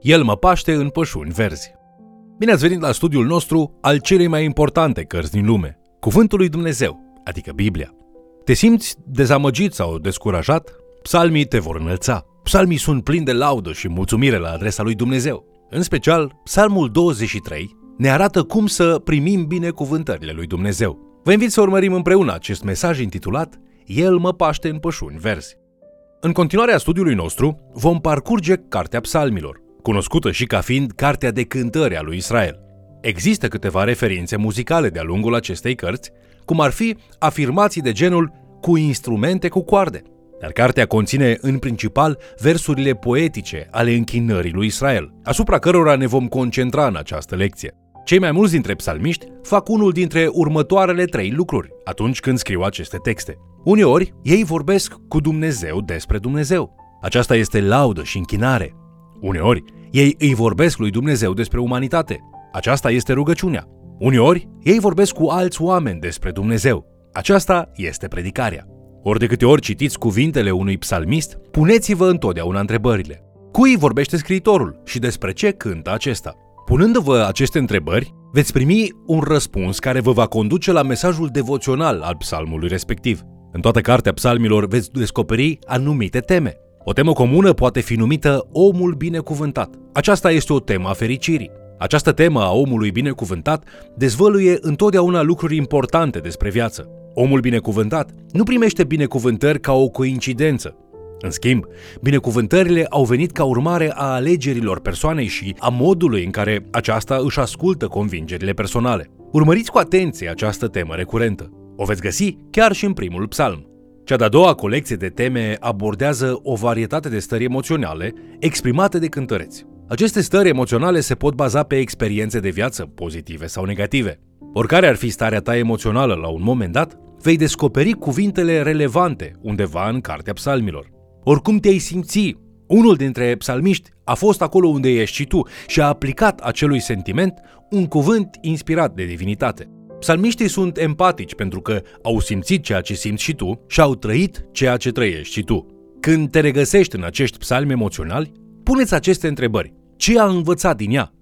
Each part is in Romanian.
El mă paște în pășuni verzi. Bine ați venit la studiul nostru al celei mai importante cărți din lume, Cuvântul lui Dumnezeu, adică Biblia. Te simți dezamăgit sau descurajat? Psalmii te vor înălța. Psalmii sunt plini de laudă și mulțumire la adresa lui Dumnezeu. În special, Psalmul 23 ne arată cum să primim binecuvântările lui Dumnezeu. Vă invit să urmărim împreună acest mesaj intitulat El mă paște în pășuni verzi. În continuarea studiului nostru, vom parcurge Cartea Psalmilor, cunoscută și ca fiind Cartea de cântări a lui Israel. Există câteva referințe muzicale de-a lungul acestei cărți, cum ar fi afirmații de genul cu instrumente cu coarde. Dar cartea conține în principal versurile poetice ale închinării lui Israel, asupra cărora ne vom concentra în această lecție. Cei mai mulți dintre psalmiști fac unul dintre următoarele trei lucruri atunci când scriu aceste texte. Uneori, ei vorbesc cu Dumnezeu despre Dumnezeu. Aceasta este laudă și închinare. Uneori, ei îi vorbesc lui Dumnezeu despre umanitate. Aceasta este rugăciunea. Uneori, ei vorbesc cu alți oameni despre Dumnezeu. Aceasta este predicarea. Ori de câte ori citiți cuvintele unui psalmist, puneți-vă întotdeauna întrebările. Cui vorbește scriitorul și despre ce cântă acesta? Punându-vă aceste întrebări, veți primi un răspuns care vă va conduce la mesajul devoțional al psalmului respectiv. În toată cartea psalmilor veți descoperi anumite teme. O temă comună poate fi numită omul binecuvântat. Aceasta este o temă a fericirii. Această temă a omului binecuvântat dezvăluie întotdeauna lucruri importante despre viață. Omul binecuvântat nu primește binecuvântări ca o coincidență. În schimb, binecuvântările au venit ca urmare a alegerilor persoanei și a modului în care aceasta își ascultă convingerile personale. Urmăriți cu atenție această temă recurentă. O veți găsi chiar și în primul psalm. Cea de-a doua colecție de teme abordează o varietate de stări emoționale exprimate de cântăreți. Aceste stări emoționale se pot baza pe experiențe de viață, pozitive sau negative. Oricare ar fi starea ta emoțională la un moment dat, vei descoperi cuvintele relevante undeva în cartea psalmilor. Oricum te-ai simți, unul dintre psalmiști a fost acolo unde ești și tu și a aplicat acelui sentiment un cuvânt inspirat de divinitate. Psalmiștii sunt empatici pentru că au simțit ceea ce simți și tu și au trăit ceea ce trăiești și tu. Când te regăsești în acești psalmi emoționali, puneți aceste întrebări. Ce a învățat din ea?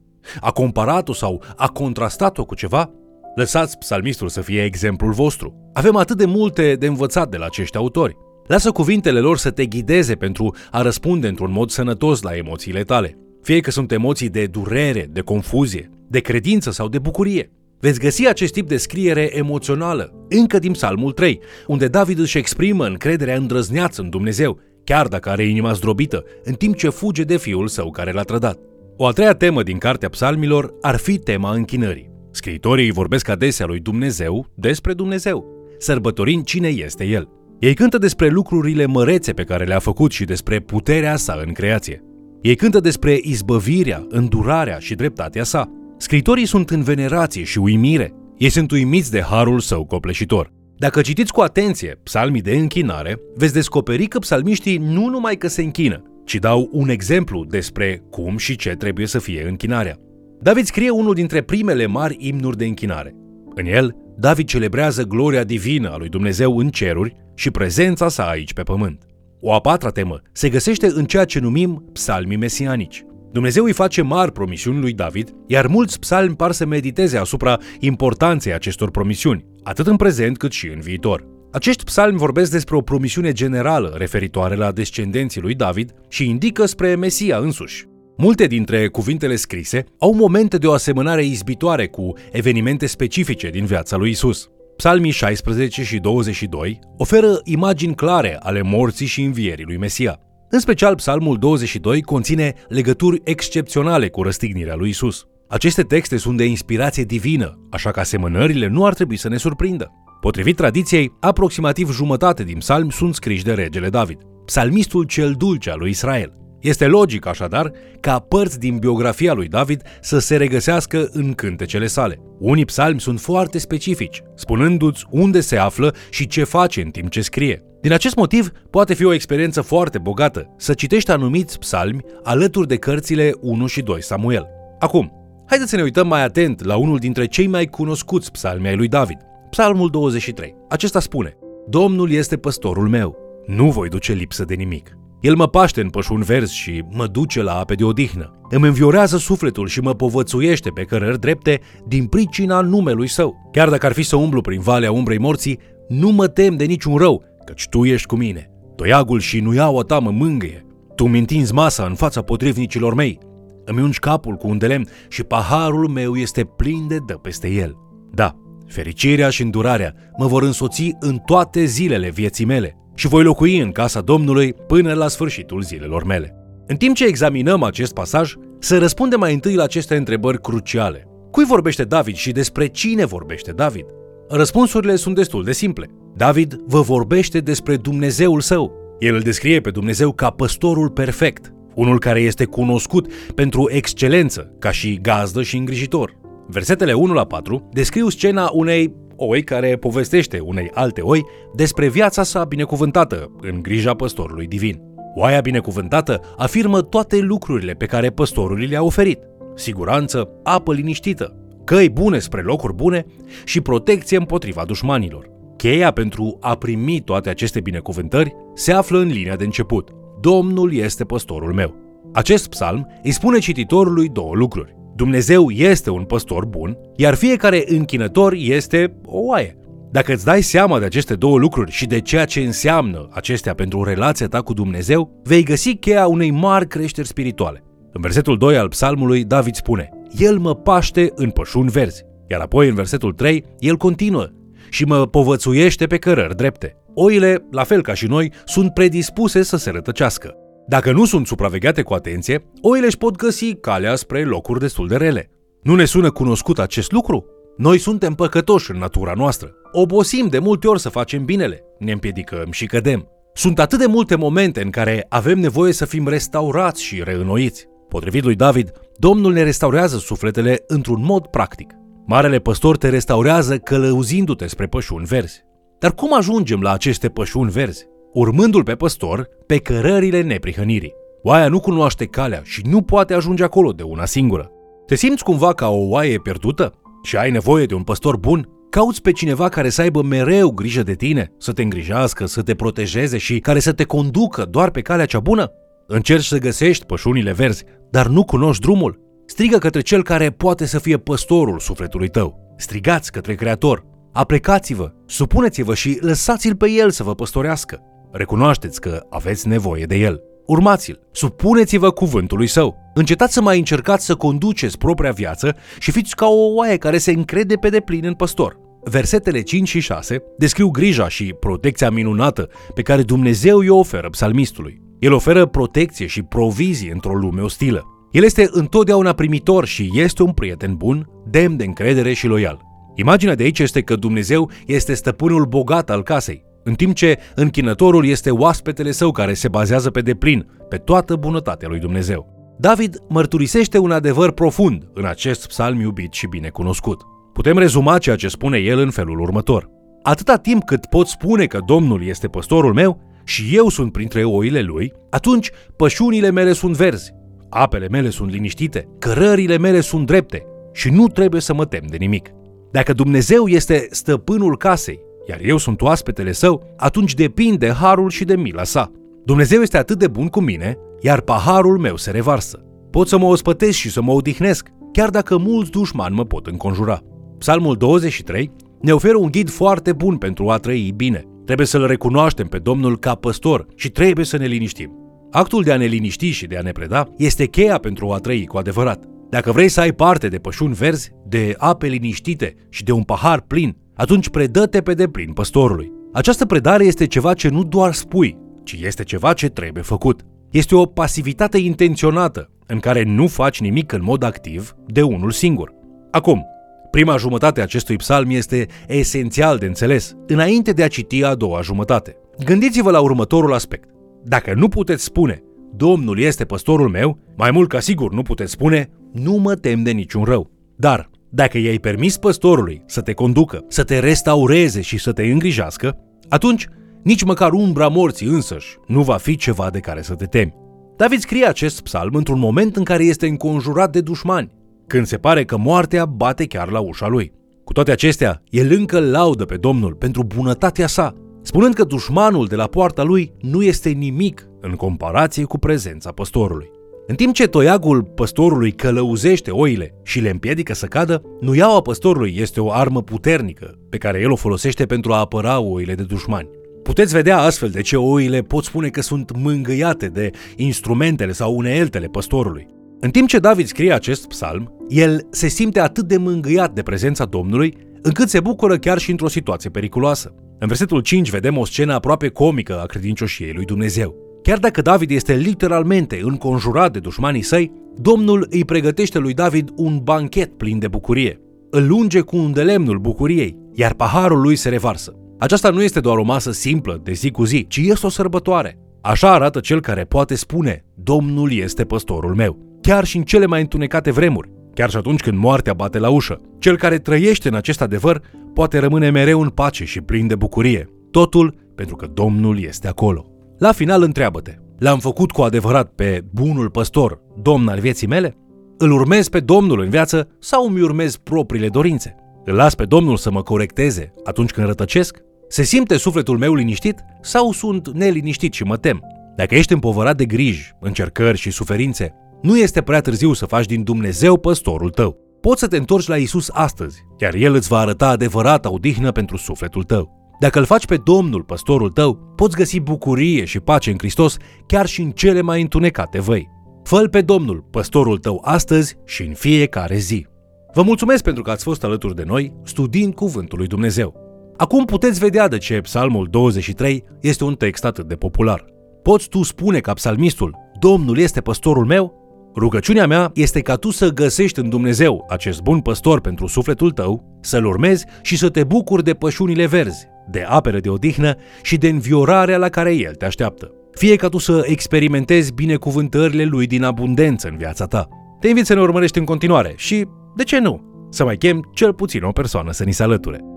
A comparat-o sau a contrastat-o cu ceva? Lăsați psalmistul să fie exemplul vostru. Avem atât de multe de învățat de la acești autori. Lasă cuvintele lor să te ghideze pentru a răspunde într-un mod sănătos la emoțiile tale. Fie că sunt emoții de durere, de confuzie, de credință sau de bucurie. Veți găsi acest tip de scriere emoțională încă din Psalmul 3, unde David își exprimă încrederea îndrăzneață în Dumnezeu, chiar dacă are inima zdrobită, în timp ce fuge de fiul său care l-a trădat. O a treia temă din Cartea Psalmilor ar fi tema închinării. Scriitorii vorbesc adesea lui Dumnezeu despre Dumnezeu, sărbătorind cine este El. Ei cântă despre lucrurile mărețe pe care le-a făcut și despre puterea sa în creație. Ei cântă despre izbăvirea, îndurarea și dreptatea sa. Scritorii sunt în venerație și uimire. Ei sunt uimiți de harul său copleșitor. Dacă citiți cu atenție psalmii de închinare, veți descoperi că psalmiștii nu numai că se închină, ci dau un exemplu despre cum și ce trebuie să fie închinarea. David scrie unul dintre primele mari imnuri de închinare. În el, David celebrează gloria divină a lui Dumnezeu în ceruri și prezența sa aici pe pământ. O a patra temă se găsește în ceea ce numim psalmii mesianici. Dumnezeu îi face mari promisiuni lui David, iar mulți psalmi par să mediteze asupra importanței acestor promisiuni, atât în prezent cât și în viitor. Acești psalmi vorbesc despre o promisiune generală referitoare la descendenții lui David și indică spre Mesia însuși. Multe dintre cuvintele scrise au momente de o asemănare izbitoare cu evenimente specifice din viața lui Isus. Psalmii 16 și 22 oferă imagini clare ale morții și învierii lui Mesia. În special, Psalmul 22 conține legături excepționale cu răstignirea lui Isus. Aceste texte sunt de inspirație divină, așa că asemănările nu ar trebui să ne surprindă. Potrivit tradiției, aproximativ jumătate din psalmi sunt scriși de regele David, psalmistul cel dulce al lui Israel. Este logic, așadar, ca părți din biografia lui David să se regăsească în cântecele sale. Unii psalmi sunt foarte specifici, spunându-ți unde se află și ce face în timp ce scrie. Din acest motiv, poate fi o experiență foarte bogată să citești anumiți psalmi alături de cărțile 1 și 2 Samuel. Acum, haideți să ne uităm mai atent la unul dintre cei mai cunoscuți psalmi ai lui David, Psalmul 23. Acesta spune, Domnul este păstorul meu, nu voi duce lipsă de nimic. El mă paște în pășuni verzi și mă duce la ape de odihnă. Îmi înviorează sufletul și mă povățuiește pe cărări drepte din pricina numelui său. Chiar dacă ar fi să umblu prin valea umbrei morții, nu mă tem de niciun rău, căci tu ești cu mine. Toiagul și nuiaua ta mă mângâie. Tu mi întinzi masa în fața potrivnicilor mei. Îmi ungi capul cu un de lemn și paharul meu este plin de dă peste el. Da, fericirea și îndurarea mă vor însoți în toate zilele vieții mele și voi locui în casa Domnului până la sfârșitul zilelor mele. În timp ce examinăm acest pasaj, să răspundem mai întâi la aceste întrebări cruciale. Cui vorbește David și despre cine vorbește David? Răspunsurile sunt destul de simple. David vă vorbește despre Dumnezeul său. El îl descrie pe Dumnezeu ca păstorul perfect, unul care este cunoscut pentru excelență, ca și gazdă și îngrijitor. Versetele 1 la 4 descriu scena unei oi care povestește unei alte oi despre viața sa binecuvântată în grija păstorului divin. Oaia binecuvântată afirmă toate lucrurile pe care păstorul le-a oferit. Siguranță, apă liniștită, căi bune spre locuri bune și protecție împotriva dușmanilor. Cheia pentru a primi toate aceste binecuvântări se află în linia de început. Domnul este păstorul meu. Acest psalm îi spune cititorului două lucruri. Dumnezeu este un păstor bun, iar fiecare închinător este o oaie. Dacă îți dai seama de aceste două lucruri și de ceea ce înseamnă acestea pentru relația ta cu Dumnezeu, vei găsi cheia unei mari creșteri spirituale. În versetul 2 al psalmului, David spune, El mă paște în pășuni verzi. Iar apoi, în versetul 3, el continuă, și mă povățuiește pe cărări drepte. Oile, la fel ca și noi, sunt predispuse să se rătăcească. Dacă nu sunt supravegheate cu atenție, oile își pot găsi calea spre locuri destul de rele. Nu ne sună cunoscut acest lucru? Noi suntem păcătoși în natura noastră. Obosim de multe ori să facem binele, ne împiedicăm și cădem. Sunt atât de multe momente în care avem nevoie să fim restaurați și reînnoiți. Potrivit lui David, Domnul ne restaurează sufletele într-un mod practic. Marele păstor te restaurează călăuzindu-te spre pășuni verzi. Dar cum ajungem la aceste pășuni verzi? Urmându-l pe păstor pe cărările neprihănirii. Oaia nu cunoaște calea și nu poate ajunge acolo de una singură. Te simți cumva ca o oaie pierdută? Și ai nevoie de un păstor bun? Cauți pe cineva care să aibă mereu grijă de tine, să te îngrijească, să te protejeze și care să te conducă doar pe calea cea bună? Încerci să găsești pășunile verzi, dar nu cunoști drumul? Strigă către cel care poate să fie păstorul sufletului tău. Strigați către Creator. Aplecați-vă, supuneți-vă și lăsați-l pe el să vă păstorească. Recunoașteți că aveți nevoie de el. Urmați-l, supuneți-vă cuvântului său. Încetați să mai încercați să conduceți propria viață și fiți ca o oaie care se încrede pe deplin în păstor. Versetele 5 și 6 descriu grija și protecția minunată pe care Dumnezeu îi oferă psalmistului. El oferă protecție și provizii într-o lume ostilă. El este întotdeauna primitor și este un prieten bun, demn de încredere și loial. Imaginea de aici este că Dumnezeu este stăpânul bogat al casei, în timp ce închinătorul este oaspetele său care se bazează pe deplin, pe toată bunătatea lui Dumnezeu. David mărturisește un adevăr profund în acest psalm iubit și bine cunoscut. Putem rezuma ceea ce spune el în felul următor. Atâta timp cât pot spune că Domnul este păstorul meu și eu sunt printre oile lui, atunci pășunile mele sunt verzi, apele mele sunt liniștite, cărările mele sunt drepte și nu trebuie să mă tem de nimic. Dacă Dumnezeu este stăpânul casei, iar eu sunt oaspetele său, atunci depind de harul și de mila sa. Dumnezeu este atât de bun cu mine, iar paharul meu se revarsă. Pot să mă ospătesc și să mă odihnesc, chiar dacă mulți dușmani mă pot înconjura. Psalmul 23 ne oferă un ghid foarte bun pentru a trăi bine. Trebuie să-L recunoaștem pe Domnul ca păstor și trebuie să ne liniștim. Actul de a ne liniști și de a ne preda este cheia pentru a trăi cu adevărat. Dacă vrei să ai parte de pășuni verzi, de ape liniștite și de un pahar plin, atunci predă-te pe deplin păstorului. Această predare este ceva ce nu doar spui, ci este ceva ce trebuie făcut. Este o pasivitate intenționată, în care nu faci nimic în mod activ de unul singur. Acum, prima jumătate a acestui psalm este esențial de înțeles, înainte de a citi a doua jumătate. Gândiți-vă la următorul aspect. Dacă nu puteți spune, Domnul este păstorul meu, mai mult ca sigur nu puteți spune, nu mă tem de niciun rău. Dar, dacă i-ai permis păstorului să te conducă, să te restaureze și să te îngrijească, atunci nici măcar umbra morții însăși nu va fi ceva de care să te temi. David scrie acest psalm într-un moment în care este înconjurat de dușmani, când se pare că moartea bate chiar la ușa lui. Cu toate acestea, el încă laudă pe Domnul pentru bunătatea sa spunând că dușmanul de la poarta lui nu este nimic în comparație cu prezența păstorului. În timp ce toiagul păstorului călăuzește oile și le împiedică să cadă, nuiaua păstorului este o armă puternică pe care el o folosește pentru a apăra oile de dușmani. Puteți vedea astfel de ce oile pot spune că sunt mângâiate de instrumentele sau uneeltele păstorului. În timp ce David scrie acest psalm, el se simte atât de mângâiat de prezența Domnului, încât se bucură chiar și într-o situație periculoasă. În versetul 5 vedem o scenă aproape comică a credincioșiei lui Dumnezeu. Chiar dacă David este literalmente înconjurat de dușmanii săi, Domnul îi pregătește lui David un banchet plin de bucurie. Îl lunge cu un de lemnul bucuriei, iar paharul lui se revarsă. Aceasta nu este doar o masă simplă de zi cu zi, ci este o sărbătoare. Așa arată cel care poate spune, Domnul este păstorul meu, chiar și în cele mai întunecate vremuri, chiar și atunci când moartea bate la ușă. Cel care trăiește în acest adevăr poate rămâne mereu în pace și plin de bucurie. Totul pentru că Domnul este acolo. La final întreabă-te, l-am făcut cu adevărat pe bunul păstor, domn al vieții mele? Îl urmez pe Domnul în viață sau îmi urmez propriile dorințe? Îl las pe Domnul să mă corecteze atunci când rătăcesc? Se simte sufletul meu liniștit sau sunt neliniștit și mă tem? Dacă ești împovărat de griji, încercări și suferințe, nu este prea târziu să faci din Dumnezeu păstorul tău. Poți să te întorci la Isus astăzi, iar El îți va arăta adevărata odihnă pentru sufletul tău. Dacă îl faci pe Domnul, păstorul tău, poți găsi bucurie și pace în Hristos chiar și în cele mai întunecate văi. fă pe Domnul, păstorul tău, astăzi și în fiecare zi. Vă mulțumesc pentru că ați fost alături de noi studiind Cuvântul lui Dumnezeu. Acum puteți vedea de ce Psalmul 23 este un text atât de popular. Poți tu spune ca psalmistul, Domnul este păstorul meu? Rugăciunea mea este ca tu să găsești în Dumnezeu acest bun păstor pentru sufletul tău, să-l urmezi și să te bucuri de pășunile verzi, de apele de odihnă și de înviorarea la care El te așteaptă. Fie ca tu să experimentezi binecuvântările Lui din abundență în viața ta. Te invit să ne urmărești în continuare și, de ce nu, să mai chem cel puțin o persoană să ni se alăture.